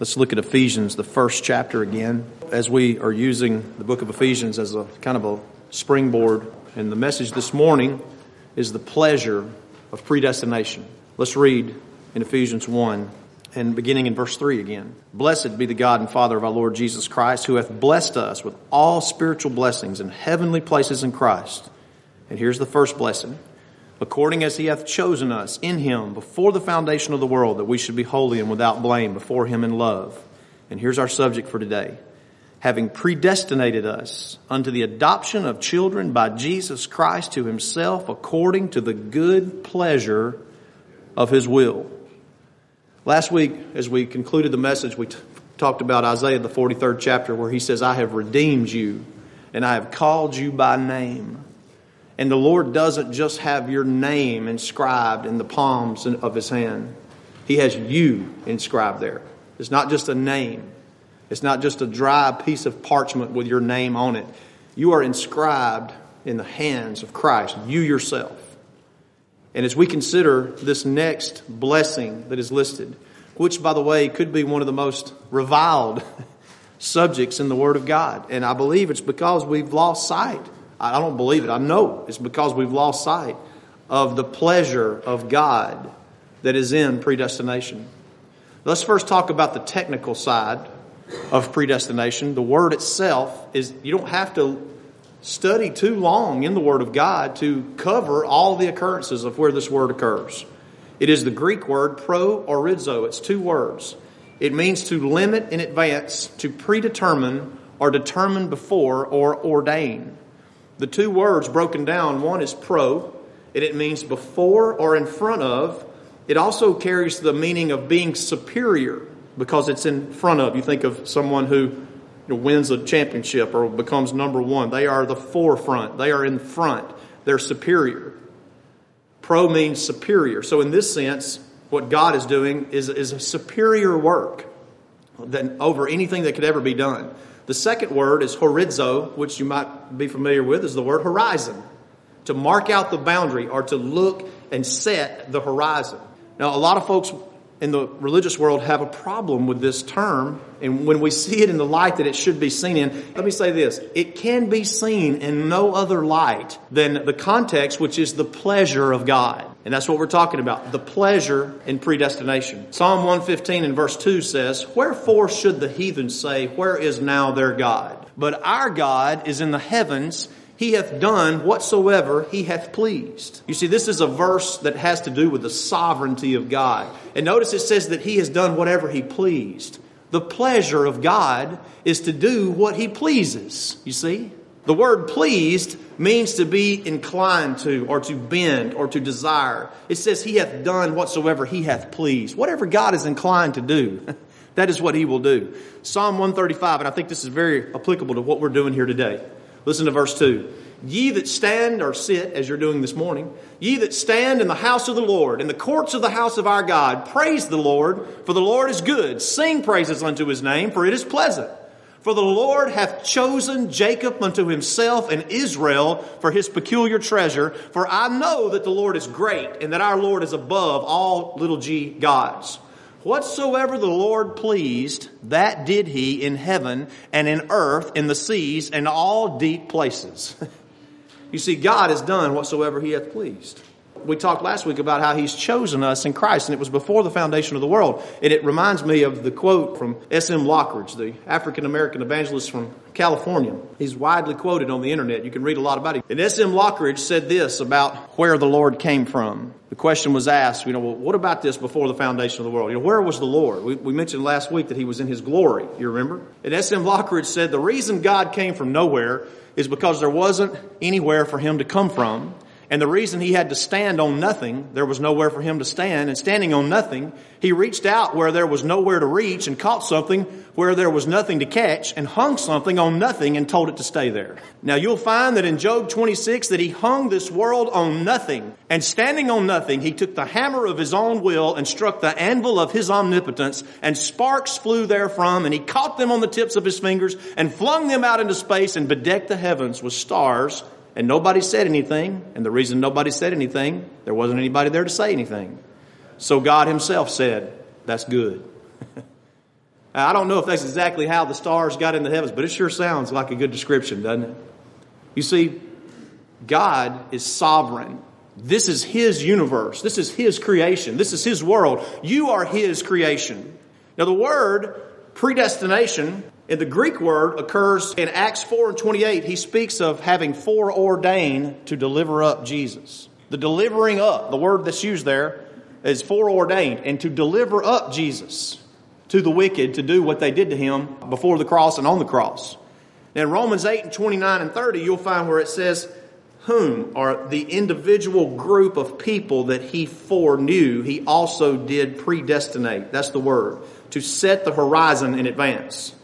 Let's look at Ephesians, the first chapter again, as we are using the book of Ephesians as a kind of a springboard. And the message this morning is the pleasure of predestination. Let's read in Ephesians 1 and beginning in verse 3 again. Blessed be the God and Father of our Lord Jesus Christ, who hath blessed us with all spiritual blessings in heavenly places in Christ. And here's the first blessing according as he hath chosen us in him before the foundation of the world, that we should be holy and without blame before him in love. And here's our subject for today. Having predestinated us unto the adoption of children by Jesus Christ to himself according to the good pleasure of his will. Last week, as we concluded the message, we t- talked about Isaiah, the 43rd chapter, where he says, I have redeemed you and I have called you by name. And the Lord doesn't just have your name inscribed in the palms of his hand. He has you inscribed there. It's not just a name. It's not just a dry piece of parchment with your name on it. You are inscribed in the hands of Christ, you yourself. And as we consider this next blessing that is listed, which, by the way, could be one of the most reviled subjects in the Word of God, and I believe it's because we've lost sight I don't believe it. I know it's because we've lost sight of the pleasure of God that is in predestination. Let's first talk about the technical side of predestination. The word itself is, you don't have to study too long in the Word of God to cover all the occurrences of where this word occurs. It is the Greek word proorizo. It's two words. It means to limit in advance, to predetermine, or determine before, or ordain. The two words broken down, one is pro, and it means before or in front of. It also carries the meaning of being superior because it's in front of. You think of someone who wins a championship or becomes number one. They are the forefront. They are in front. They're superior. Pro means superior. So in this sense, what God is doing is, is a superior work than over anything that could ever be done. The second word is horizo, which you might be familiar with, is the word horizon. To mark out the boundary or to look and set the horizon. Now, a lot of folks in the religious world have a problem with this term, and when we see it in the light that it should be seen in, let me say this it can be seen in no other light than the context, which is the pleasure of God. And that's what we're talking about the pleasure in predestination. Psalm 115 and verse 2 says, Wherefore should the heathen say, Where is now their God? But our God is in the heavens he hath done whatsoever he hath pleased. You see, this is a verse that has to do with the sovereignty of God. And notice it says that he has done whatever he pleased. The pleasure of God is to do what he pleases. You see? The word pleased means to be inclined to, or to bend, or to desire. It says he hath done whatsoever he hath pleased. Whatever God is inclined to do, that is what he will do. Psalm 135, and I think this is very applicable to what we're doing here today. Listen to verse 2. Ye that stand or sit, as you're doing this morning, ye that stand in the house of the Lord, in the courts of the house of our God, praise the Lord, for the Lord is good. Sing praises unto his name, for it is pleasant. For the Lord hath chosen Jacob unto himself and Israel for his peculiar treasure. For I know that the Lord is great and that our Lord is above all little g gods. Whatsoever the Lord pleased, that did he in heaven and in earth, in the seas, and all deep places. you see, God has done whatsoever he hath pleased. We talked last week about how he's chosen us in Christ, and it was before the foundation of the world. And it reminds me of the quote from S.M. Lockridge, the African American evangelist from California. He's widely quoted on the internet. You can read a lot about him. And S.M. Lockridge said this about where the Lord came from. The question was asked, you know, well, what about this before the foundation of the world? You know, where was the Lord? We, we mentioned last week that he was in his glory. You remember? And S.M. Lockridge said the reason God came from nowhere is because there wasn't anywhere for him to come from. And the reason he had to stand on nothing, there was nowhere for him to stand, and standing on nothing, he reached out where there was nowhere to reach and caught something where there was nothing to catch and hung something on nothing and told it to stay there. Now you'll find that in Job 26 that he hung this world on nothing and standing on nothing, he took the hammer of his own will and struck the anvil of his omnipotence and sparks flew therefrom and he caught them on the tips of his fingers and flung them out into space and bedecked the heavens with stars and nobody said anything. And the reason nobody said anything, there wasn't anybody there to say anything. So God Himself said, That's good. I don't know if that's exactly how the stars got in the heavens, but it sure sounds like a good description, doesn't it? You see, God is sovereign. This is His universe. This is His creation. This is His world. You are His creation. Now, the word predestination in the Greek word occurs in Acts 4 and 28. He speaks of having foreordained to deliver up Jesus. The delivering up, the word that's used there, is foreordained, and to deliver up Jesus to the wicked to do what they did to him before the cross and on the cross. Now, in Romans 8 and 29 and 30, you'll find where it says, Whom are the individual group of people that he foreknew, he also did predestinate. That's the word. To set the horizon in advance.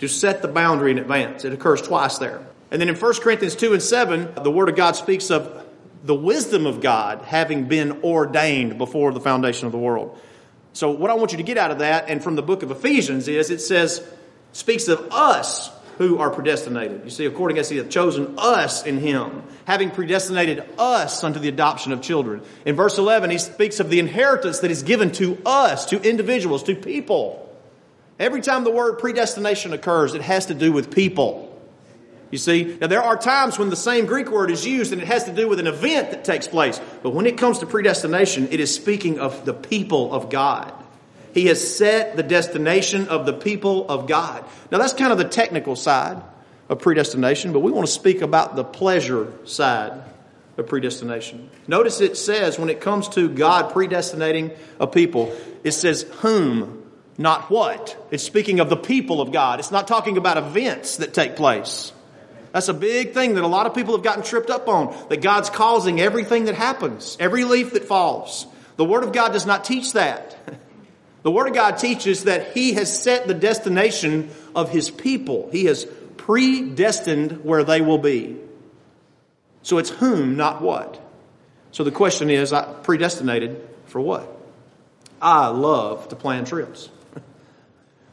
To set the boundary in advance. It occurs twice there. And then in 1 Corinthians 2 and 7, the Word of God speaks of the wisdom of God having been ordained before the foundation of the world. So what I want you to get out of that and from the book of Ephesians is it says, speaks of us who are predestinated. You see, according as he hath chosen us in him, having predestinated us unto the adoption of children. In verse 11, he speaks of the inheritance that is given to us, to individuals, to people. Every time the word predestination occurs, it has to do with people. You see, now there are times when the same Greek word is used and it has to do with an event that takes place. But when it comes to predestination, it is speaking of the people of God. He has set the destination of the people of God. Now that's kind of the technical side of predestination, but we want to speak about the pleasure side of predestination. Notice it says when it comes to God predestinating a people, it says whom, not what. It's speaking of the people of God. It's not talking about events that take place. That's a big thing that a lot of people have gotten tripped up on. That God's causing everything that happens, every leaf that falls. The Word of God does not teach that. The Word of God teaches that He has set the destination of His people. He has predestined where they will be. So it's whom, not what. So the question is, predestinated for what? I love to plan trips.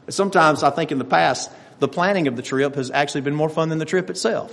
Sometimes I think in the past, the planning of the trip has actually been more fun than the trip itself.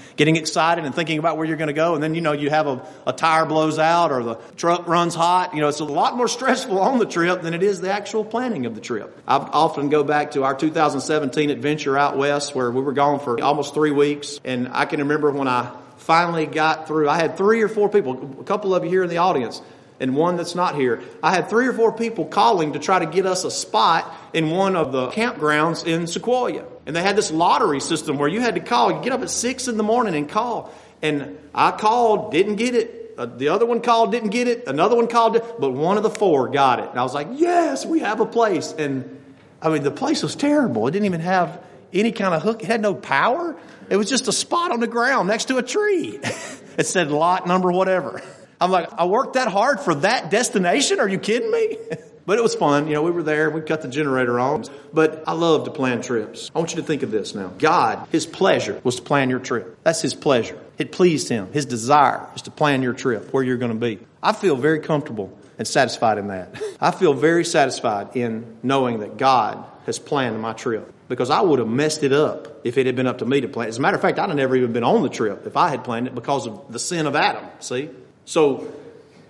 Getting excited and thinking about where you're going to go, and then you know you have a, a tire blows out or the truck runs hot. You know, it's a lot more stressful on the trip than it is the actual planning of the trip. I often go back to our 2017 adventure out west where we were gone for almost three weeks, and I can remember when I finally got through. I had three or four people, a couple of you here in the audience and one that's not here. I had three or four people calling to try to get us a spot in one of the campgrounds in Sequoia. And they had this lottery system where you had to call. You get up at six in the morning and call. And I called, didn't get it. Uh, the other one called, didn't get it. Another one called, but one of the four got it. And I was like, yes, we have a place. And I mean, the place was terrible. It didn't even have any kind of hook. It had no power. It was just a spot on the ground next to a tree. it said lot number whatever. I'm like, I worked that hard for that destination? Are you kidding me? but it was fun. You know, we were there. We cut the generator on. But I love to plan trips. I want you to think of this now. God, His pleasure was to plan your trip. That's His pleasure. It pleased Him. His desire is to plan your trip, where you're going to be. I feel very comfortable and satisfied in that. I feel very satisfied in knowing that God has planned my trip because I would have messed it up if it had been up to me to plan. As a matter of fact, I'd have never even been on the trip if I had planned it because of the sin of Adam. See? So,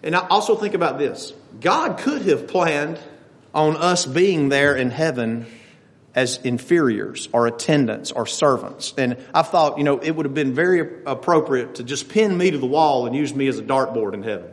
and I also think about this. God could have planned on us being there in heaven as inferiors or attendants or servants. And I thought, you know, it would have been very appropriate to just pin me to the wall and use me as a dartboard in heaven.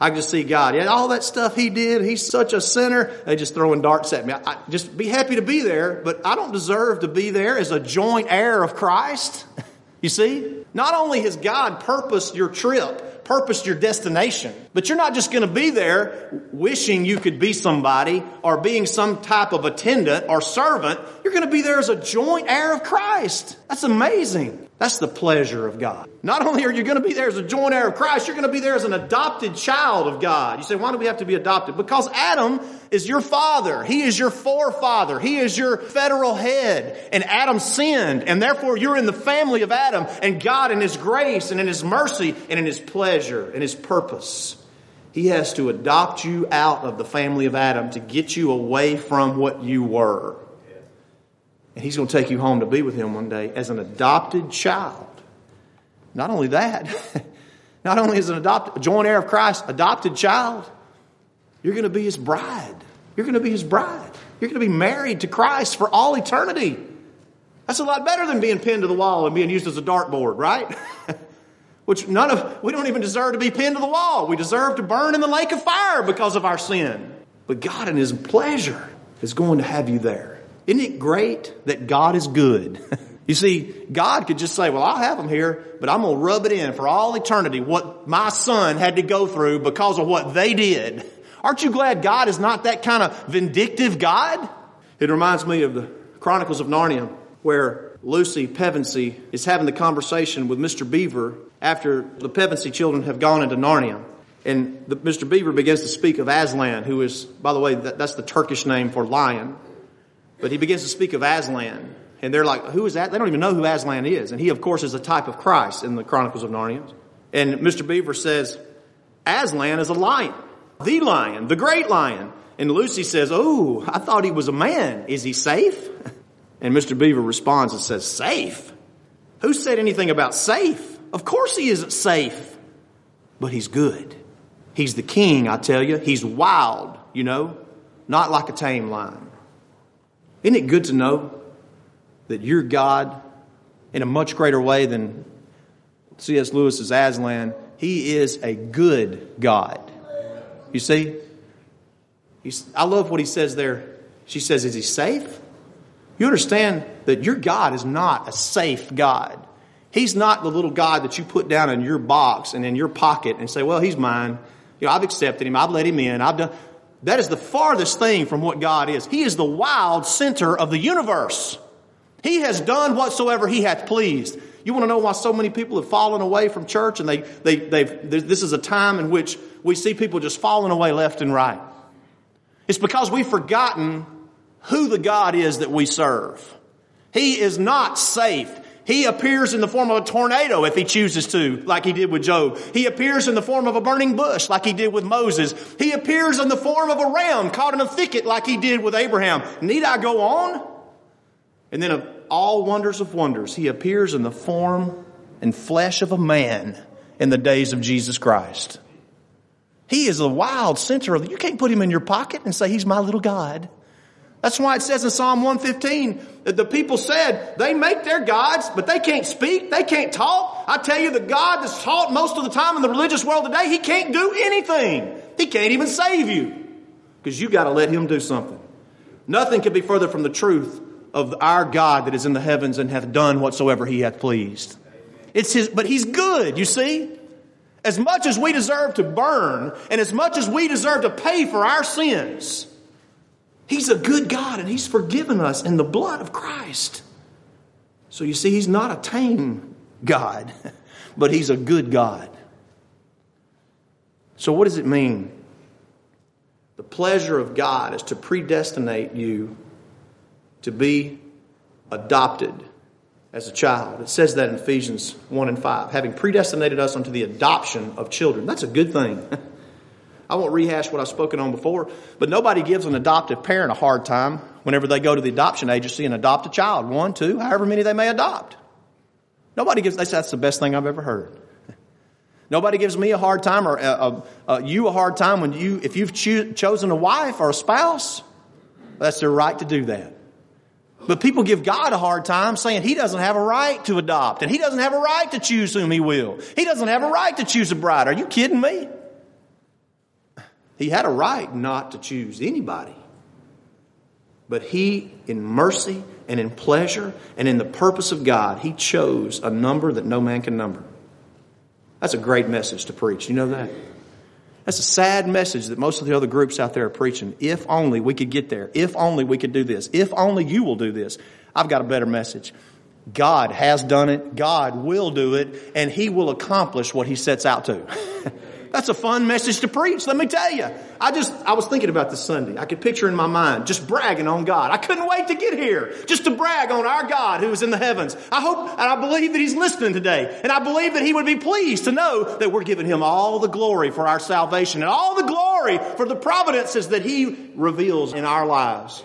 I just see God. Yeah, all that stuff he did, he's such a sinner. They just throwing darts at me. I, I just be happy to be there, but I don't deserve to be there as a joint heir of Christ. you see? Not only has God purposed your trip, purposed your destination. But you're not just going to be there wishing you could be somebody or being some type of attendant or servant. You're going to be there as a joint heir of Christ. That's amazing. That's the pleasure of God. Not only are you going to be there as a joint heir of Christ, you're going to be there as an adopted child of God. You say, why do we have to be adopted? Because Adam is your father. He is your forefather. He is your federal head. And Adam sinned, and therefore you're in the family of Adam. And God, in His grace and in His mercy and in His pleasure and His purpose, He has to adopt you out of the family of Adam to get you away from what you were. And he's going to take you home to be with him one day as an adopted child. Not only that, not only as an adopted, joint heir of Christ, adopted child, you're going to be his bride. You're going to be his bride. You're going to be married to Christ for all eternity. That's a lot better than being pinned to the wall and being used as a dartboard, right? Which none of, we don't even deserve to be pinned to the wall. We deserve to burn in the lake of fire because of our sin. But God in His pleasure is going to have you there. Isn't it great that God is good? you see, God could just say, well, I'll have them here, but I'm going to rub it in for all eternity what my son had to go through because of what they did. Aren't you glad God is not that kind of vindictive God? It reminds me of the Chronicles of Narnia where Lucy Pevensie is having the conversation with Mr. Beaver after the Pevensie children have gone into Narnia. And the, Mr. Beaver begins to speak of Aslan, who is, by the way, that, that's the Turkish name for lion. But he begins to speak of Aslan. And they're like, who is that? They don't even know who Aslan is. And he, of course, is a type of Christ in the Chronicles of Narnia. And Mr. Beaver says, Aslan is a lion. The lion, the great lion. And Lucy says, oh, I thought he was a man. Is he safe? And Mr. Beaver responds and says, safe? Who said anything about safe? Of course he isn't safe. But he's good. He's the king, I tell you. He's wild, you know, not like a tame lion. Isn't it good to know that you're God in a much greater way than C.S. Lewis's Aslan? He is a good God. You see? He's, I love what he says there. She says, Is he safe? You understand that your God is not a safe God. He's not the little God that you put down in your box and in your pocket and say, well, he's mine. You know, I've accepted him. I've let him in. I've done. That is the farthest thing from what God is. He is the wild center of the universe. He has done whatsoever he hath pleased. You want to know why so many people have fallen away from church and they, they, they've, this is a time in which we see people just falling away left and right. It's because we've forgotten who the God is that we serve. He is not safe. He appears in the form of a tornado if he chooses to, like he did with Job. He appears in the form of a burning bush, like he did with Moses. He appears in the form of a ram caught in a thicket, like he did with Abraham. Need I go on? And then, of all wonders of wonders, he appears in the form and flesh of a man in the days of Jesus Christ. He is a wild center of, you can't put him in your pocket and say, he's my little God. That's why it says in Psalm 115 that the people said they make their gods, but they can't speak, they can't talk. I tell you, the God that's taught most of the time in the religious world today, he can't do anything. He can't even save you because you got to let him do something. Nothing can be further from the truth of our God that is in the heavens and hath done whatsoever he hath pleased. It's his, but he's good, you see? As much as we deserve to burn and as much as we deserve to pay for our sins, He's a good God and He's forgiven us in the blood of Christ. So you see, He's not a tame God, but He's a good God. So, what does it mean? The pleasure of God is to predestinate you to be adopted as a child. It says that in Ephesians 1 and 5, having predestinated us unto the adoption of children. That's a good thing. I won't rehash what I've spoken on before, but nobody gives an adoptive parent a hard time whenever they go to the adoption agency and adopt a child. One, two, however many they may adopt. Nobody gives, that's the best thing I've ever heard. Nobody gives me a hard time or uh, uh, uh, you a hard time when you, if you've cho- chosen a wife or a spouse, that's their right to do that. But people give God a hard time saying he doesn't have a right to adopt and he doesn't have a right to choose whom he will. He doesn't have a right to choose a bride. Are you kidding me? He had a right not to choose anybody. But he, in mercy and in pleasure and in the purpose of God, he chose a number that no man can number. That's a great message to preach. You know that? That's a sad message that most of the other groups out there are preaching. If only we could get there. If only we could do this. If only you will do this. I've got a better message. God has done it. God will do it. And He will accomplish what He sets out to. That's a fun message to preach, let me tell you. I just, I was thinking about this Sunday. I could picture in my mind just bragging on God. I couldn't wait to get here just to brag on our God who is in the heavens. I hope and I believe that He's listening today. And I believe that He would be pleased to know that we're giving Him all the glory for our salvation and all the glory for the providences that He reveals in our lives.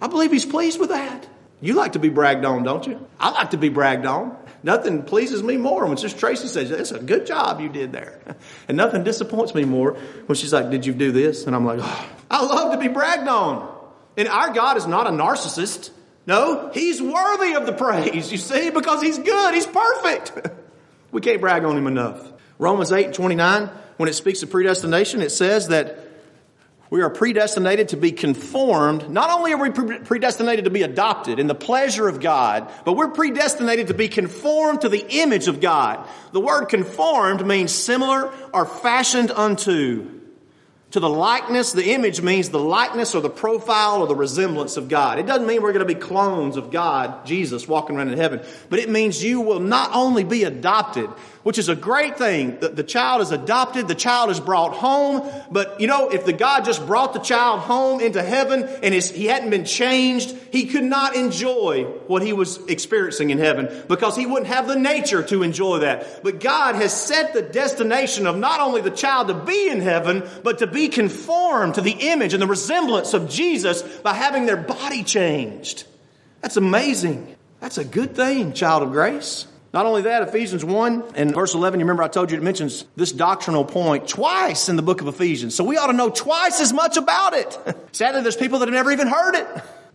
I believe He's pleased with that. You like to be bragged on, don't you? I like to be bragged on. Nothing pleases me more when Sister Tracy says, That's a good job you did there. And nothing disappoints me more when she's like, Did you do this? And I'm like, oh, I love to be bragged on. And our God is not a narcissist. No, He's worthy of the praise, you see, because He's good. He's perfect. we can't brag on Him enough. Romans 8 and 29, when it speaks of predestination, it says that we are predestinated to be conformed. Not only are we predestinated to be adopted in the pleasure of God, but we're predestinated to be conformed to the image of God. The word conformed means similar or fashioned unto to the likeness. The image means the likeness or the profile or the resemblance of God. It doesn't mean we're going to be clones of God, Jesus, walking around in heaven, but it means you will not only be adopted, which is a great thing. The, the, child is adopted, the child is brought home. But you know, if the God just brought the child home into heaven and his, he hadn't been changed, he could not enjoy what he was experiencing in heaven because he wouldn't have the nature to enjoy that. But God has set the destination of not only the child to be in heaven, but to be conformed to the image and the resemblance of Jesus by having their body changed. That's amazing. That's a good thing, child of grace. Not only that, Ephesians 1 and verse 11, you remember I told you it mentions this doctrinal point twice in the book of Ephesians. So we ought to know twice as much about it. Sadly, there's people that have never even heard it.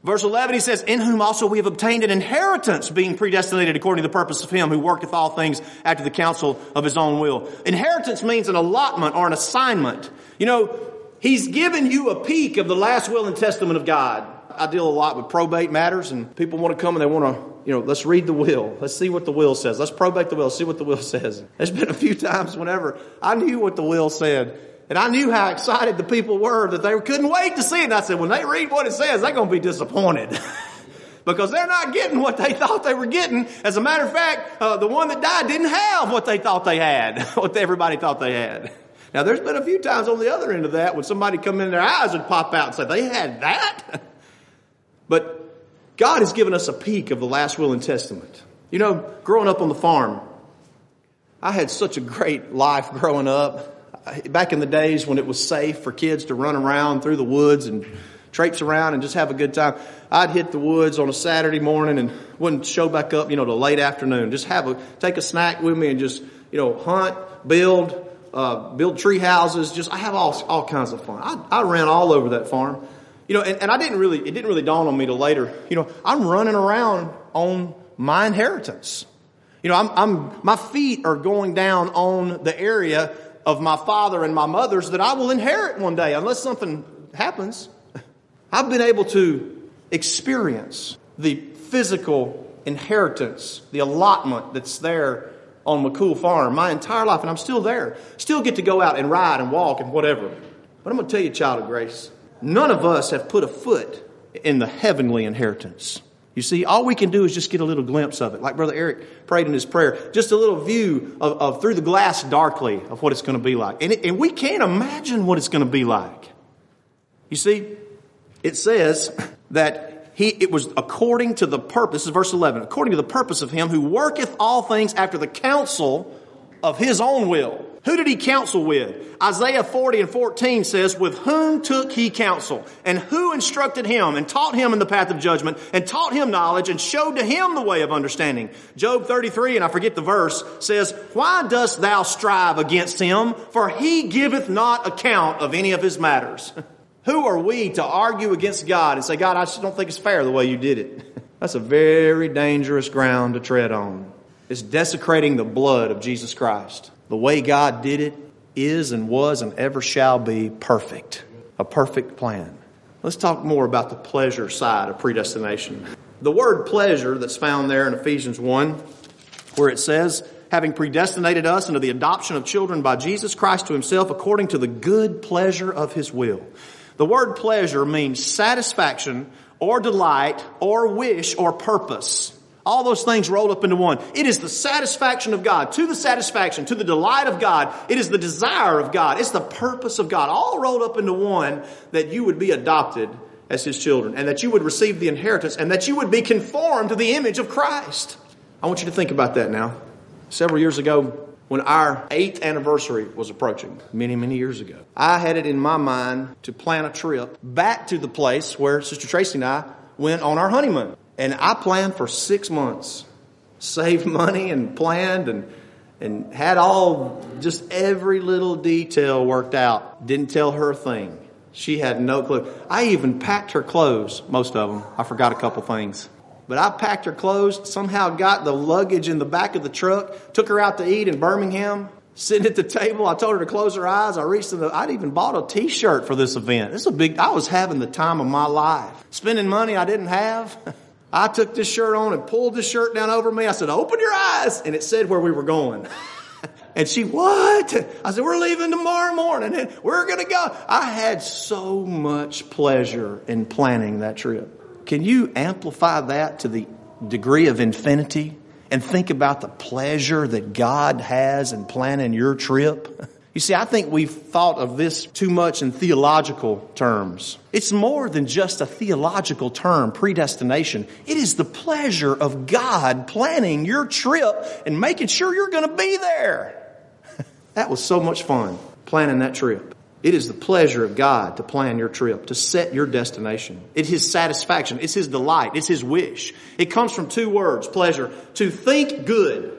Verse 11, he says, In whom also we have obtained an inheritance, being predestinated according to the purpose of him who worketh all things after the counsel of his own will. Inheritance means an allotment or an assignment. You know, he's given you a peek of the last will and testament of God. I deal a lot with probate matters and people want to come and they want to you know, let's read the will. Let's see what the will says. Let's probate the will, see what the will says. There's been a few times whenever I knew what the will said. And I knew how excited the people were that they couldn't wait to see it. And I said, when they read what it says, they're going to be disappointed. because they're not getting what they thought they were getting. As a matter of fact, uh, the one that died didn't have what they thought they had, what everybody thought they had. Now, there's been a few times on the other end of that when somebody come in, their eyes would pop out and say, they had that? but God has given us a peek of the last will and testament. You know, growing up on the farm, I had such a great life growing up. Back in the days when it was safe for kids to run around through the woods and traipse around and just have a good time. I'd hit the woods on a Saturday morning and wouldn't show back up, you know, till late afternoon. Just have a, take a snack with me and just, you know, hunt, build, uh, build tree houses. Just, I have all, all kinds of fun. I, I ran all over that farm. You know, and, and I didn't really, it didn't really dawn on me till later. You know, I'm running around on my inheritance. You know, I'm, I'm, my feet are going down on the area of my father and my mother's that I will inherit one day unless something happens. I've been able to experience the physical inheritance, the allotment that's there on McCool Farm my entire life, and I'm still there. Still get to go out and ride and walk and whatever. But I'm going to tell you, child of grace, none of us have put a foot in the heavenly inheritance. You see, all we can do is just get a little glimpse of it, like Brother Eric prayed in his prayer, just a little view of, of through the glass darkly of what it's going to be like. And, it, and we can't imagine what it's going to be like. You see, it says that he, it was according to the purpose, this is verse 11, according to the purpose of him who worketh all things after the counsel of his own will who did he counsel with? Isaiah 40 and 14 says, with whom took he counsel? And who instructed him and taught him in the path of judgment and taught him knowledge and showed to him the way of understanding? Job 33, and I forget the verse, says, why dost thou strive against him? For he giveth not account of any of his matters. who are we to argue against God and say, God, I just don't think it's fair the way you did it? That's a very dangerous ground to tread on. It's desecrating the blood of Jesus Christ. The way God did it is and was and ever shall be perfect. A perfect plan. Let's talk more about the pleasure side of predestination. The word pleasure that's found there in Ephesians 1, where it says, having predestinated us into the adoption of children by Jesus Christ to himself according to the good pleasure of his will. The word pleasure means satisfaction or delight or wish or purpose. All those things rolled up into one. It is the satisfaction of God, to the satisfaction, to the delight of God. It is the desire of God. It's the purpose of God, all rolled up into one that you would be adopted as His children and that you would receive the inheritance and that you would be conformed to the image of Christ. I want you to think about that now. Several years ago, when our eighth anniversary was approaching, many, many years ago, I had it in my mind to plan a trip back to the place where Sister Tracy and I went on our honeymoon. And I planned for six months, saved money and planned and, and had all, just every little detail worked out. Didn't tell her a thing She had no clue. I even packed her clothes, most of them. I forgot a couple things. But I packed her clothes, somehow got the luggage in the back of the truck, took her out to eat in Birmingham, sitting at the table. I told her to close her eyes. I reached in the, I'd even bought a t-shirt for this event. This is a big, I was having the time of my life. Spending money I didn't have. I took this shirt on and pulled the shirt down over me. I said, open your eyes. And it said where we were going. and she, what? I said, we're leaving tomorrow morning and we're going to go. I had so much pleasure in planning that trip. Can you amplify that to the degree of infinity and think about the pleasure that God has in planning your trip? You see, I think we've thought of this too much in theological terms. It's more than just a theological term, predestination. It is the pleasure of God planning your trip and making sure you're going to be there. that was so much fun, planning that trip. It is the pleasure of God to plan your trip, to set your destination. It's His satisfaction. It's His delight. It's His wish. It comes from two words, pleasure. To think good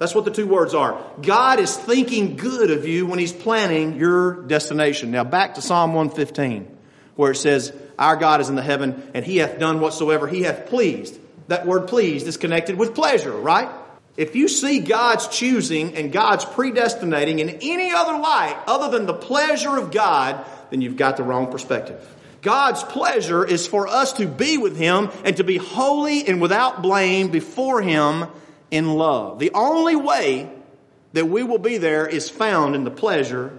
that's what the two words are. God is thinking good of you when He's planning your destination. Now back to Psalm 115, where it says, Our God is in the heaven, and He hath done whatsoever He hath pleased. That word pleased is connected with pleasure, right? If you see God's choosing and God's predestinating in any other light other than the pleasure of God, then you've got the wrong perspective. God's pleasure is for us to be with Him and to be holy and without blame before Him in love. The only way that we will be there is found in the pleasure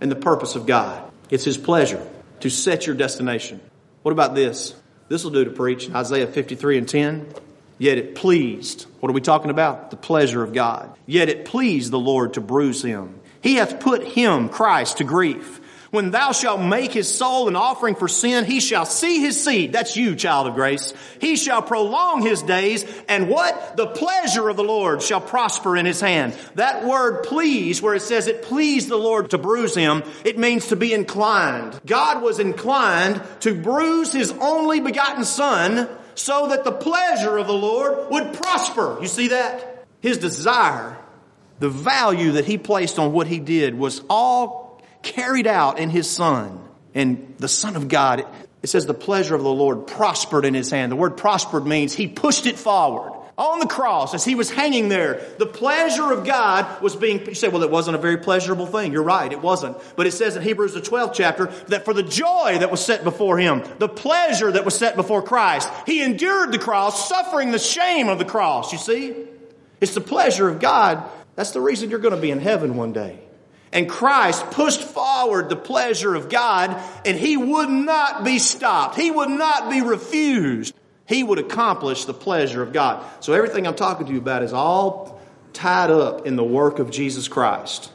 and the purpose of God. It's His pleasure to set your destination. What about this? This will do to preach. Isaiah 53 and 10. Yet it pleased. What are we talking about? The pleasure of God. Yet it pleased the Lord to bruise him. He hath put him, Christ, to grief. When thou shalt make his soul an offering for sin, he shall see his seed. That's you, child of grace. He shall prolong his days, and what? The pleasure of the Lord shall prosper in his hand. That word please, where it says it pleased the Lord to bruise him, it means to be inclined. God was inclined to bruise his only begotten son so that the pleasure of the Lord would prosper. You see that? His desire, the value that he placed on what he did was all carried out in his son. And the son of God, it says the pleasure of the Lord prospered in his hand. The word prospered means he pushed it forward. On the cross, as he was hanging there, the pleasure of God was being, you say, well, it wasn't a very pleasurable thing. You're right, it wasn't. But it says in Hebrews, the 12th chapter, that for the joy that was set before him, the pleasure that was set before Christ, he endured the cross, suffering the shame of the cross. You see? It's the pleasure of God. That's the reason you're going to be in heaven one day. And Christ pushed forward the pleasure of God and he would not be stopped. He would not be refused. He would accomplish the pleasure of God. So everything I'm talking to you about is all tied up in the work of Jesus Christ.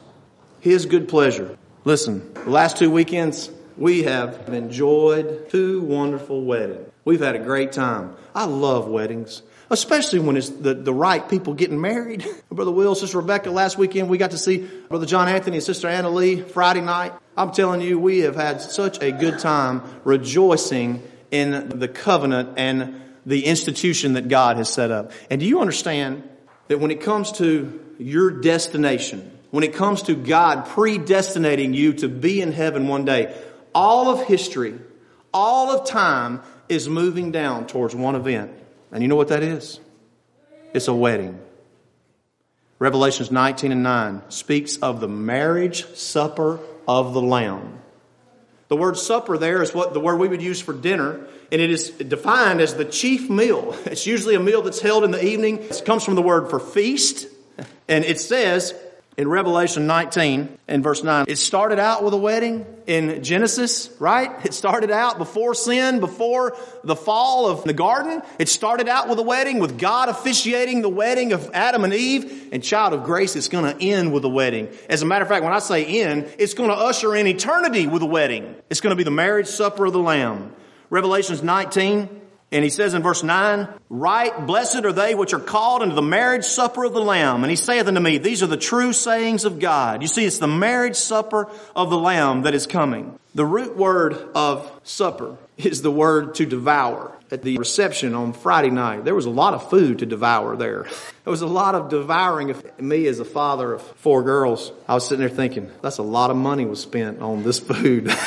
His good pleasure. Listen, the last two weekends, we have enjoyed two wonderful weddings. We've had a great time. I love weddings especially when it's the, the right people getting married. Brother Will, Sister Rebecca, last weekend we got to see Brother John Anthony and Sister Anna Lee Friday night. I'm telling you, we have had such a good time rejoicing in the covenant and the institution that God has set up. And do you understand that when it comes to your destination, when it comes to God predestinating you to be in heaven one day, all of history, all of time is moving down towards one event and you know what that is? It's a wedding. Revelations 19 and 9 speaks of the marriage supper of the Lamb. The word supper there is what the word we would use for dinner, and it is defined as the chief meal. It's usually a meal that's held in the evening. It comes from the word for feast, and it says in Revelation 19 and verse 9. It started out with a wedding in Genesis, right? It started out before sin, before the fall of the garden. It started out with a wedding with God officiating the wedding of Adam and Eve. And child of grace, it's going to end with a wedding. As a matter of fact, when I say end, it's going to usher in eternity with a wedding. It's going to be the marriage supper of the Lamb. Revelations 19 and he says in verse 9, Write, blessed are they which are called into the marriage supper of the Lamb. And he saith unto me, These are the true sayings of God. You see, it's the marriage supper of the Lamb that is coming. The root word of supper is the word to devour. At the reception on Friday night, there was a lot of food to devour there. There was a lot of devouring of me as a father of four girls. I was sitting there thinking, that's a lot of money was spent on this food.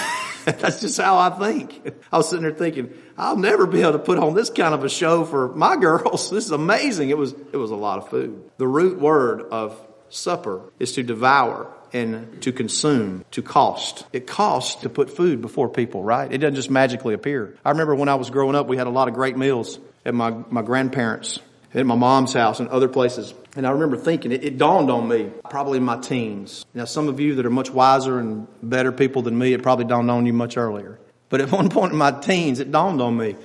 That's just how I think. I was sitting there thinking, I'll never be able to put on this kind of a show for my girls. This is amazing. It was, it was a lot of food. The root word of supper is to devour and to consume, to cost. It costs to put food before people, right? It doesn't just magically appear. I remember when I was growing up, we had a lot of great meals at my, my grandparents, at my mom's house and other places. And I remember thinking, it, it, dawned on me, probably in my teens. Now, some of you that are much wiser and better people than me, it probably dawned on you much earlier. But at one point in my teens, it dawned on me,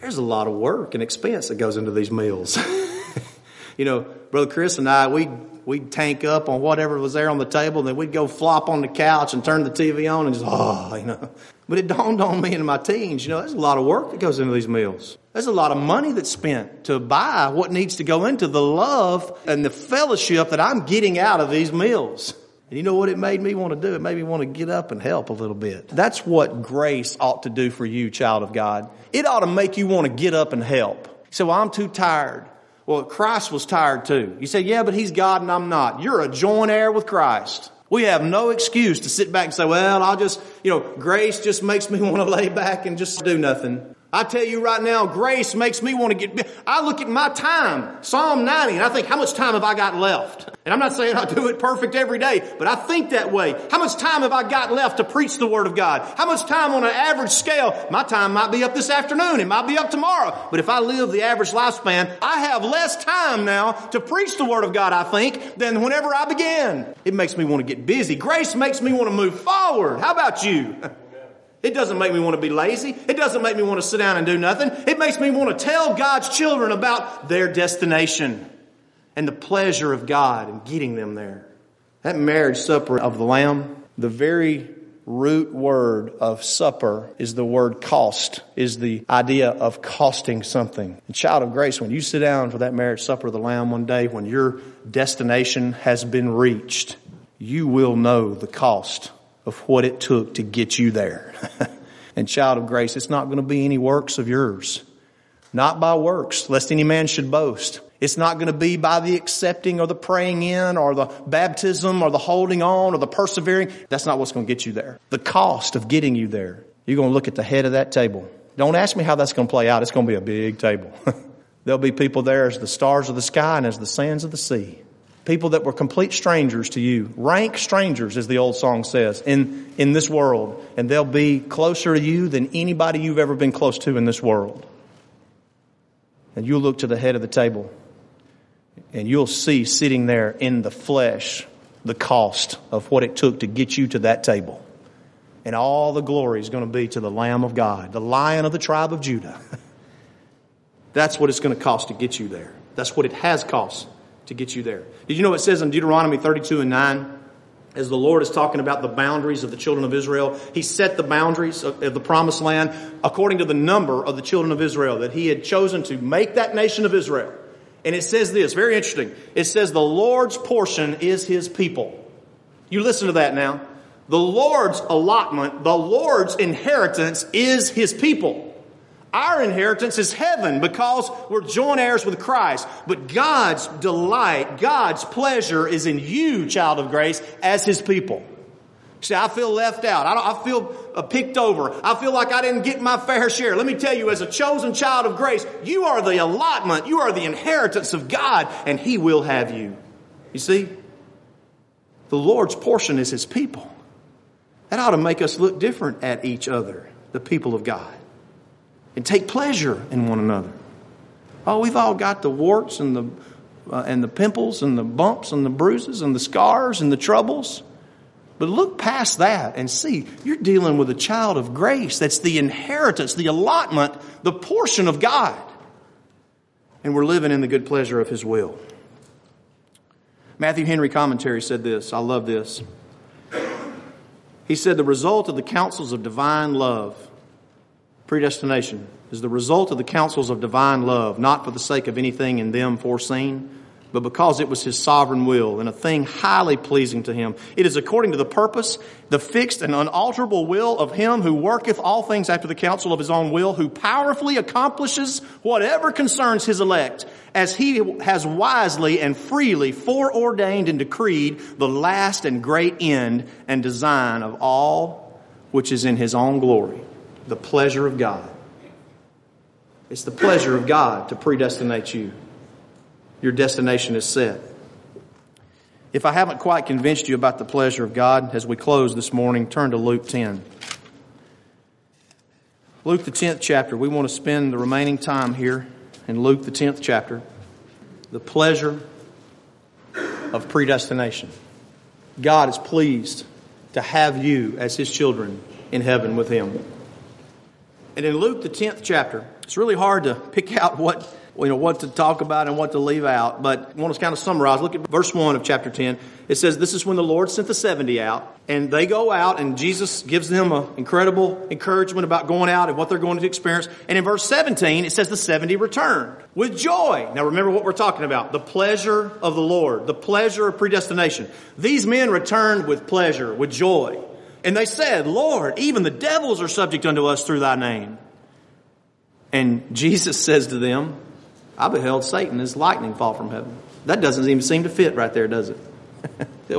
there's a lot of work and expense that goes into these meals. you know, Brother Chris and I, we we'd tank up on whatever was there on the table, and then we'd go flop on the couch and turn the TV on and just, oh, you know. But it dawned on me in my teens, you know, there's a lot of work that goes into these meals. There's a lot of money that's spent to buy what needs to go into the love and the fellowship that I'm getting out of these meals. And you know what it made me want to do? It made me want to get up and help a little bit. That's what grace ought to do for you, child of God. It ought to make you want to get up and help. So well, I'm too tired. Well, Christ was tired too. You say, yeah, but he's God and I'm not. You're a joint heir with Christ. We have no excuse to sit back and say, well, I'll just, you know, grace just makes me want to lay back and just do nothing. I tell you right now, grace makes me want to get, I look at my time, Psalm 90, and I think, how much time have I got left? And I'm not saying I do it perfect every day, but I think that way. How much time have I got left to preach the Word of God? How much time on an average scale? My time might be up this afternoon. It might be up tomorrow. But if I live the average lifespan, I have less time now to preach the Word of God, I think, than whenever I began. It makes me want to get busy. Grace makes me want to move forward. How about you? It doesn't make me want to be lazy. It doesn't make me want to sit down and do nothing. It makes me want to tell God's children about their destination and the pleasure of God and getting them there. That marriage supper of the Lamb, the very root word of supper is the word cost, is the idea of costing something. And child of grace, when you sit down for that marriage supper of the Lamb one day, when your destination has been reached, you will know the cost of what it took to get you there. and child of grace, it's not going to be any works of yours. Not by works, lest any man should boast. It's not going to be by the accepting or the praying in or the baptism or the holding on or the persevering. That's not what's going to get you there. The cost of getting you there. You're going to look at the head of that table. Don't ask me how that's going to play out. It's going to be a big table. There'll be people there as the stars of the sky and as the sands of the sea people that were complete strangers to you, rank strangers, as the old song says, in, in this world. And they'll be closer to you than anybody you've ever been close to in this world. And you'll look to the head of the table and you'll see sitting there in the flesh the cost of what it took to get you to that table. And all the glory is going to be to the Lamb of God, the Lion of the tribe of Judah. That's what it's going to cost to get you there. That's what it has cost to get you there. Did you know what it says in Deuteronomy 32 and 9? As the Lord is talking about the boundaries of the children of Israel, He set the boundaries of, of the promised land according to the number of the children of Israel that He had chosen to make that nation of Israel. And it says this, very interesting. It says the Lord's portion is His people. You listen to that now. The Lord's allotment, the Lord's inheritance is His people. Our inheritance is heaven because we're joint heirs with Christ. But God's delight, God's pleasure is in you, child of grace, as His people. See, I feel left out. I, I feel uh, picked over. I feel like I didn't get my fair share. Let me tell you, as a chosen child of grace, you are the allotment, you are the inheritance of God, and He will have you. You see, the Lord's portion is His people. That ought to make us look different at each other, the people of God and take pleasure in one another. Oh, we've all got the warts and the uh, and the pimples and the bumps and the bruises and the scars and the troubles. But look past that and see you're dealing with a child of grace. That's the inheritance, the allotment, the portion of God. And we're living in the good pleasure of His will. Matthew Henry commentary said this. I love this. He said, The result of the counsels of divine love Predestination is the result of the counsels of divine love, not for the sake of anything in them foreseen, but because it was his sovereign will and a thing highly pleasing to him. It is according to the purpose, the fixed and unalterable will of him who worketh all things after the counsel of his own will, who powerfully accomplishes whatever concerns his elect, as he has wisely and freely foreordained and decreed the last and great end and design of all which is in his own glory. The pleasure of God. It's the pleasure of God to predestinate you. Your destination is set. If I haven't quite convinced you about the pleasure of God as we close this morning, turn to Luke 10. Luke, the 10th chapter. We want to spend the remaining time here in Luke, the 10th chapter. The pleasure of predestination. God is pleased to have you as His children in heaven with Him. And in Luke, the 10th chapter, it's really hard to pick out what you know, what to talk about and what to leave out. But I want to kind of summarize. Look at verse 1 of chapter 10. It says, This is when the Lord sent the 70 out, and they go out, and Jesus gives them an incredible encouragement about going out and what they're going to experience. And in verse 17, it says the 70 returned with joy. Now remember what we're talking about the pleasure of the Lord, the pleasure of predestination. These men returned with pleasure, with joy. And they said, Lord, even the devils are subject unto us through thy name. And Jesus says to them, I beheld Satan as lightning fall from heaven. That doesn't even seem to fit right there, does it?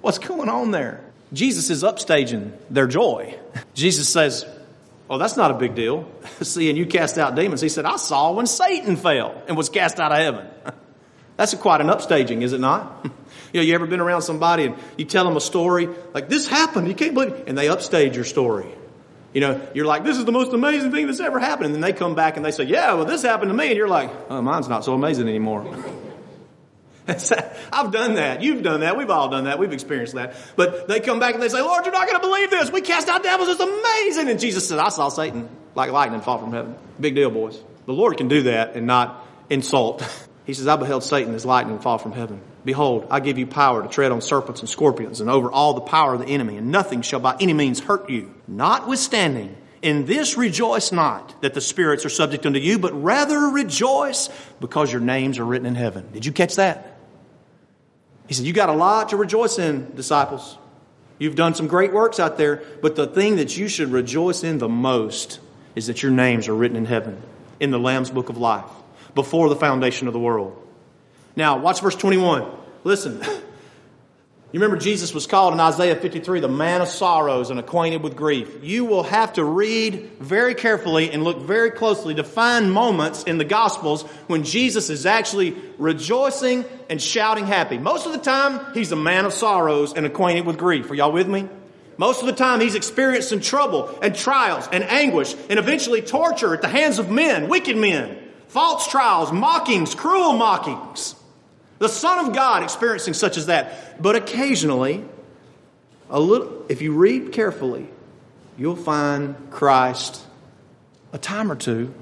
What's going on there? Jesus is upstaging their joy. Jesus says, Oh, that's not a big deal. Seeing you cast out demons. He said, I saw when Satan fell and was cast out of heaven. That's quite an upstaging, is it not? You know, you ever been around somebody and you tell them a story like this happened, you can't believe it, and they upstage your story. You know, you're like, this is the most amazing thing that's ever happened. And then they come back and they say, yeah, well, this happened to me. And you're like, oh, mine's not so amazing anymore. I've done that. You've done that. We've all done that. We've experienced that. But they come back and they say, Lord, you're not going to believe this. We cast out devils. It's amazing. And Jesus said, I saw Satan like lightning fall from heaven. Big deal, boys. The Lord can do that and not insult. He says, I beheld Satan as lightning fall from heaven. Behold, I give you power to tread on serpents and scorpions and over all the power of the enemy, and nothing shall by any means hurt you. Notwithstanding, in this rejoice not that the spirits are subject unto you, but rather rejoice because your names are written in heaven. Did you catch that? He said, You got a lot to rejoice in, disciples. You've done some great works out there, but the thing that you should rejoice in the most is that your names are written in heaven, in the Lamb's book of life, before the foundation of the world. Now, watch verse 21. Listen. You remember Jesus was called in Isaiah 53 the man of sorrows and acquainted with grief. You will have to read very carefully and look very closely to find moments in the Gospels when Jesus is actually rejoicing and shouting happy. Most of the time, he's a man of sorrows and acquainted with grief. Are y'all with me? Most of the time, he's experiencing trouble and trials and anguish and eventually torture at the hands of men, wicked men, false trials, mockings, cruel mockings. The Son of God experiencing such as that. But occasionally, a little, if you read carefully, you'll find Christ a time or two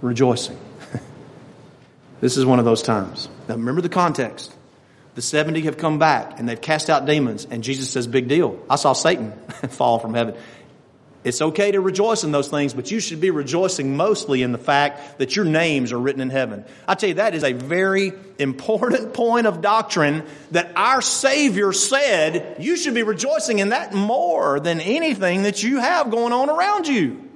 rejoicing. this is one of those times. Now remember the context. The 70 have come back and they've cast out demons, and Jesus says, Big deal. I saw Satan fall from heaven. It's okay to rejoice in those things, but you should be rejoicing mostly in the fact that your names are written in heaven. I tell you, that is a very important point of doctrine that our Savior said you should be rejoicing in that more than anything that you have going on around you.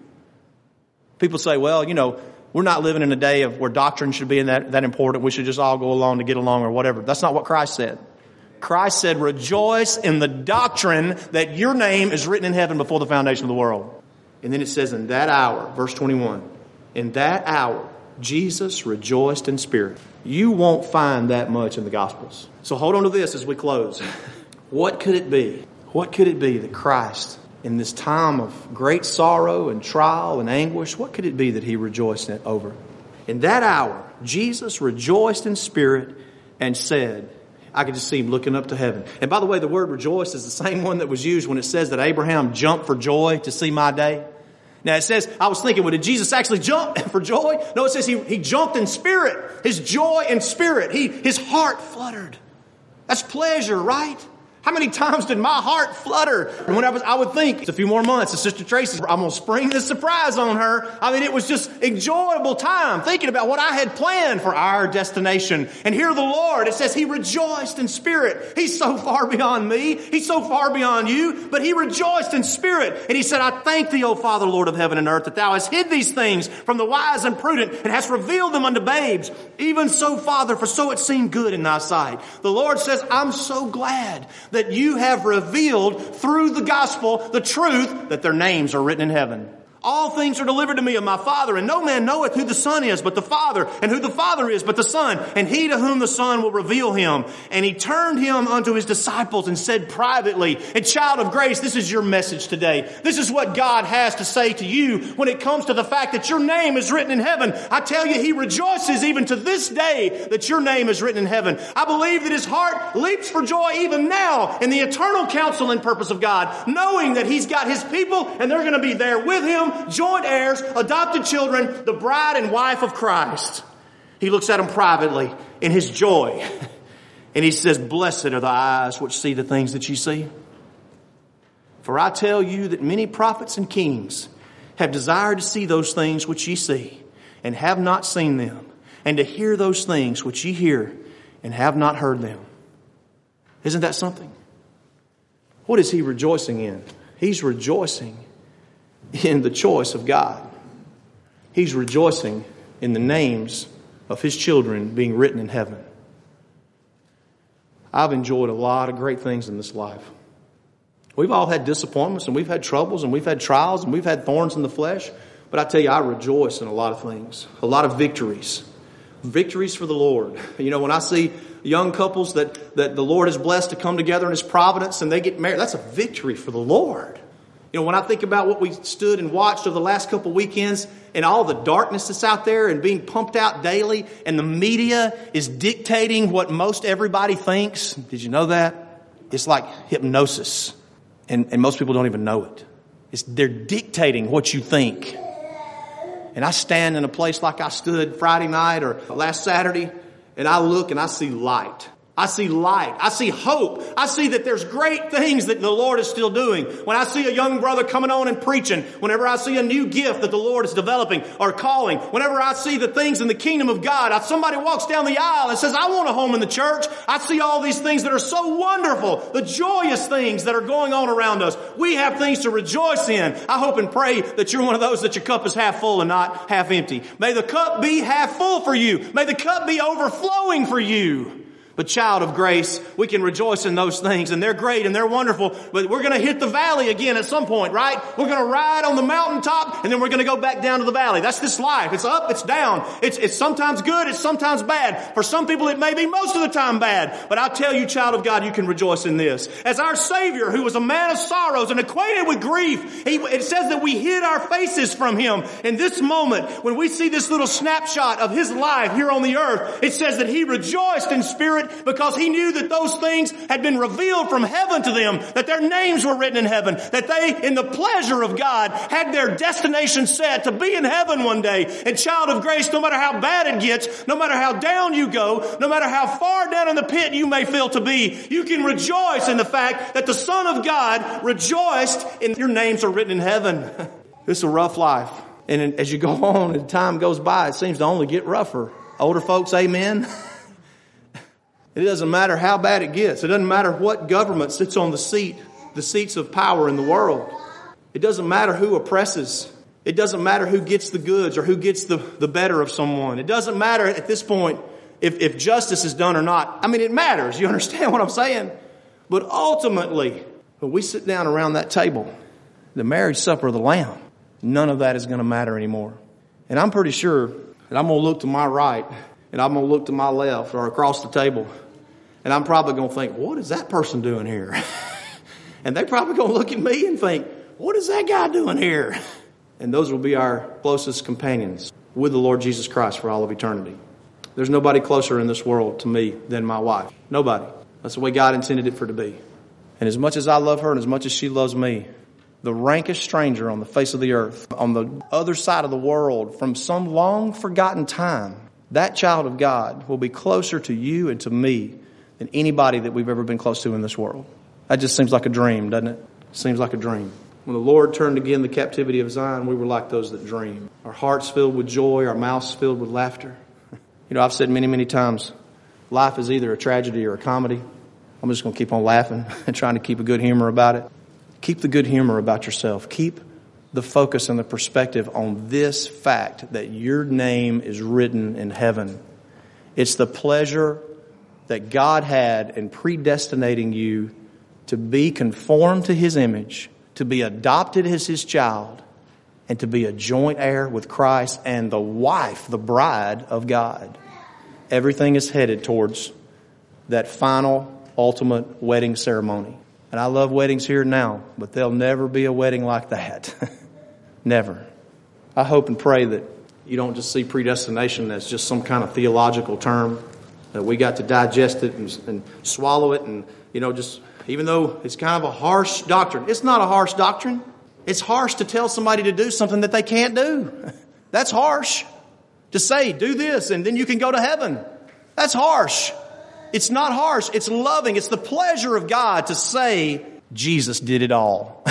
People say, well, you know, we're not living in a day of where doctrine should be that, that important. We should just all go along to get along or whatever. That's not what Christ said. Christ said, rejoice in the doctrine that your name is written in heaven before the foundation of the world. And then it says, in that hour, verse 21, in that hour, Jesus rejoiced in spirit. You won't find that much in the Gospels. So hold on to this as we close. What could it be? What could it be that Christ, in this time of great sorrow and trial and anguish, what could it be that he rejoiced over? In that hour, Jesus rejoiced in spirit and said, I could just see him looking up to heaven. And by the way, the word rejoice is the same one that was used when it says that Abraham jumped for joy to see my day. Now it says, I was thinking, well, did Jesus actually jump for joy? No, it says he, he jumped in spirit. His joy in spirit. He, his heart fluttered. That's pleasure, right? How many times did my heart flutter when I was, I would think it's a few more months and Sister Tracy, I'm going to spring this surprise on her. I mean, it was just enjoyable time thinking about what I had planned for our destination. And here the Lord, it says he rejoiced in spirit. He's so far beyond me. He's so far beyond you, but he rejoiced in spirit. And he said, I thank thee, O Father, Lord of heaven and earth, that thou hast hid these things from the wise and prudent and hast revealed them unto babes. Even so, Father, for so it seemed good in thy sight. The Lord says, I'm so glad that you have revealed through the gospel the truth that their names are written in heaven. All things are delivered to me of my Father, and no man knoweth who the Son is but the Father, and who the Father is but the Son, and he to whom the Son will reveal him. And he turned him unto his disciples and said privately, and child of grace, this is your message today. This is what God has to say to you when it comes to the fact that your name is written in heaven. I tell you, he rejoices even to this day that your name is written in heaven. I believe that his heart leaps for joy even now in the eternal counsel and purpose of God, knowing that he's got his people and they're going to be there with him joint heirs, adopted children, the bride and wife of Christ. He looks at them privately in his joy. And he says, Blessed are the eyes which see the things that you see. For I tell you that many prophets and kings have desired to see those things which ye see, and have not seen them, and to hear those things which ye hear, and have not heard them. Isn't that something? What is he rejoicing in? He's rejoicing in the choice of God. He's rejoicing in the names of his children being written in heaven. I've enjoyed a lot of great things in this life. We've all had disappointments and we've had troubles and we've had trials and we've had thorns in the flesh. But I tell you, I rejoice in a lot of things, a lot of victories. Victories for the Lord. You know, when I see young couples that, that the Lord has blessed to come together in His providence and they get married, that's a victory for the Lord. You know, when I think about what we stood and watched over the last couple weekends and all the darkness that's out there and being pumped out daily and the media is dictating what most everybody thinks. Did you know that? It's like hypnosis. And, and most people don't even know it. It's, they're dictating what you think. And I stand in a place like I stood Friday night or last Saturday and I look and I see light. I see light. I see hope. I see that there's great things that the Lord is still doing. When I see a young brother coming on and preaching, whenever I see a new gift that the Lord is developing or calling, whenever I see the things in the kingdom of God, somebody walks down the aisle and says, I want a home in the church. I see all these things that are so wonderful, the joyous things that are going on around us. We have things to rejoice in. I hope and pray that you're one of those that your cup is half full and not half empty. May the cup be half full for you. May the cup be overflowing for you. But child of grace, we can rejoice in those things and they're great and they're wonderful, but we're going to hit the valley again at some point, right? We're going to ride on the mountaintop and then we're going to go back down to the valley. That's this life. It's up, it's down. It's, it's sometimes good, it's sometimes bad. For some people it may be most of the time bad, but I tell you, child of God, you can rejoice in this. As our Savior, who was a man of sorrows and acquainted with grief, he, it says that we hid our faces from Him. In this moment, when we see this little snapshot of His life here on the earth, it says that He rejoiced in spirit because he knew that those things had been revealed from heaven to them, that their names were written in heaven, that they, in the pleasure of God, had their destination set to be in heaven one day. And child of grace, no matter how bad it gets, no matter how down you go, no matter how far down in the pit you may feel to be, you can rejoice in the fact that the Son of God rejoiced and your names are written in heaven. This is a rough life. And as you go on and time goes by, it seems to only get rougher. Older folks, amen. It doesn't matter how bad it gets. It doesn't matter what government sits on the seat, the seats of power in the world. It doesn't matter who oppresses. It doesn't matter who gets the goods or who gets the, the better of someone. It doesn't matter at this point if, if justice is done or not. I mean, it matters. You understand what I'm saying? But ultimately, when we sit down around that table, the marriage supper of the Lamb, none of that is going to matter anymore. And I'm pretty sure that I'm going to look to my right and I'm going to look to my left or across the table and I'm probably going to think, what is that person doing here? and they're probably going to look at me and think, what is that guy doing here? And those will be our closest companions with the Lord Jesus Christ for all of eternity. There's nobody closer in this world to me than my wife. Nobody. That's the way God intended it for to be. And as much as I love her and as much as she loves me, the rankest stranger on the face of the earth, on the other side of the world, from some long forgotten time, that child of God will be closer to you and to me than anybody that we've ever been close to in this world. That just seems like a dream, doesn't it? Seems like a dream. When the Lord turned again the captivity of Zion, we were like those that dream. Our hearts filled with joy, our mouths filled with laughter. You know, I've said many, many times, life is either a tragedy or a comedy. I'm just going to keep on laughing and trying to keep a good humor about it. Keep the good humor about yourself. Keep the focus and the perspective on this fact that your name is written in heaven. It's the pleasure that God had in predestinating you to be conformed to his image, to be adopted as his child, and to be a joint heir with Christ and the wife, the bride of God. Everything is headed towards that final, ultimate wedding ceremony. And I love weddings here now, but there'll never be a wedding like that. never. I hope and pray that you don't just see predestination as just some kind of theological term, that we got to digest it and, and swallow it and, you know, just, even though it's kind of a harsh doctrine, it's not a harsh doctrine. It's harsh to tell somebody to do something that they can't do. That's harsh. To say, do this and then you can go to heaven. That's harsh. It's not harsh. It's loving. It's the pleasure of God to say, Jesus did it all.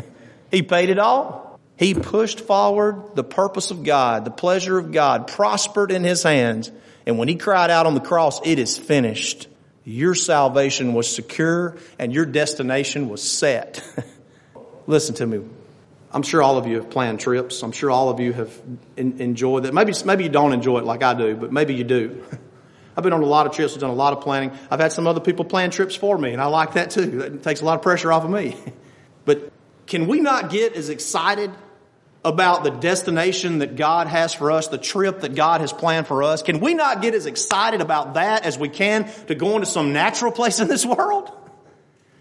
he paid it all. He pushed forward the purpose of God, the pleasure of God, prospered in his hands. And when he cried out on the cross, it is finished. Your salvation was secure and your destination was set. Listen to me. I'm sure all of you have planned trips. I'm sure all of you have in, enjoyed that. Maybe, maybe you don't enjoy it like I do, but maybe you do. I've been on a lot of trips, I've done a lot of planning. I've had some other people plan trips for me, and I like that too. That takes a lot of pressure off of me. But can we not get as excited about the destination that God has for us, the trip that God has planned for us? Can we not get as excited about that as we can to go into some natural place in this world?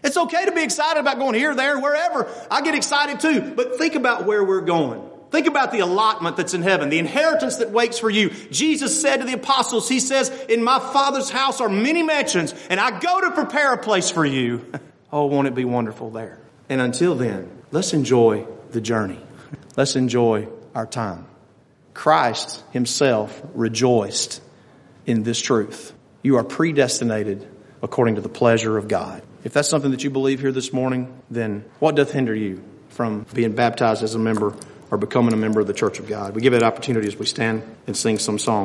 It's okay to be excited about going here, there, wherever. I get excited too. But think about where we're going. Think about the allotment that's in heaven, the inheritance that waits for you. Jesus said to the apostles, He says, In my Father's house are many mansions, and I go to prepare a place for you. oh, won't it be wonderful there? And until then, let's enjoy the journey. Let's enjoy our time. Christ Himself rejoiced in this truth. You are predestinated according to the pleasure of God. If that's something that you believe here this morning, then what doth hinder you from being baptized as a member or becoming a member of the church of God? We give it opportunity as we stand and sing some song.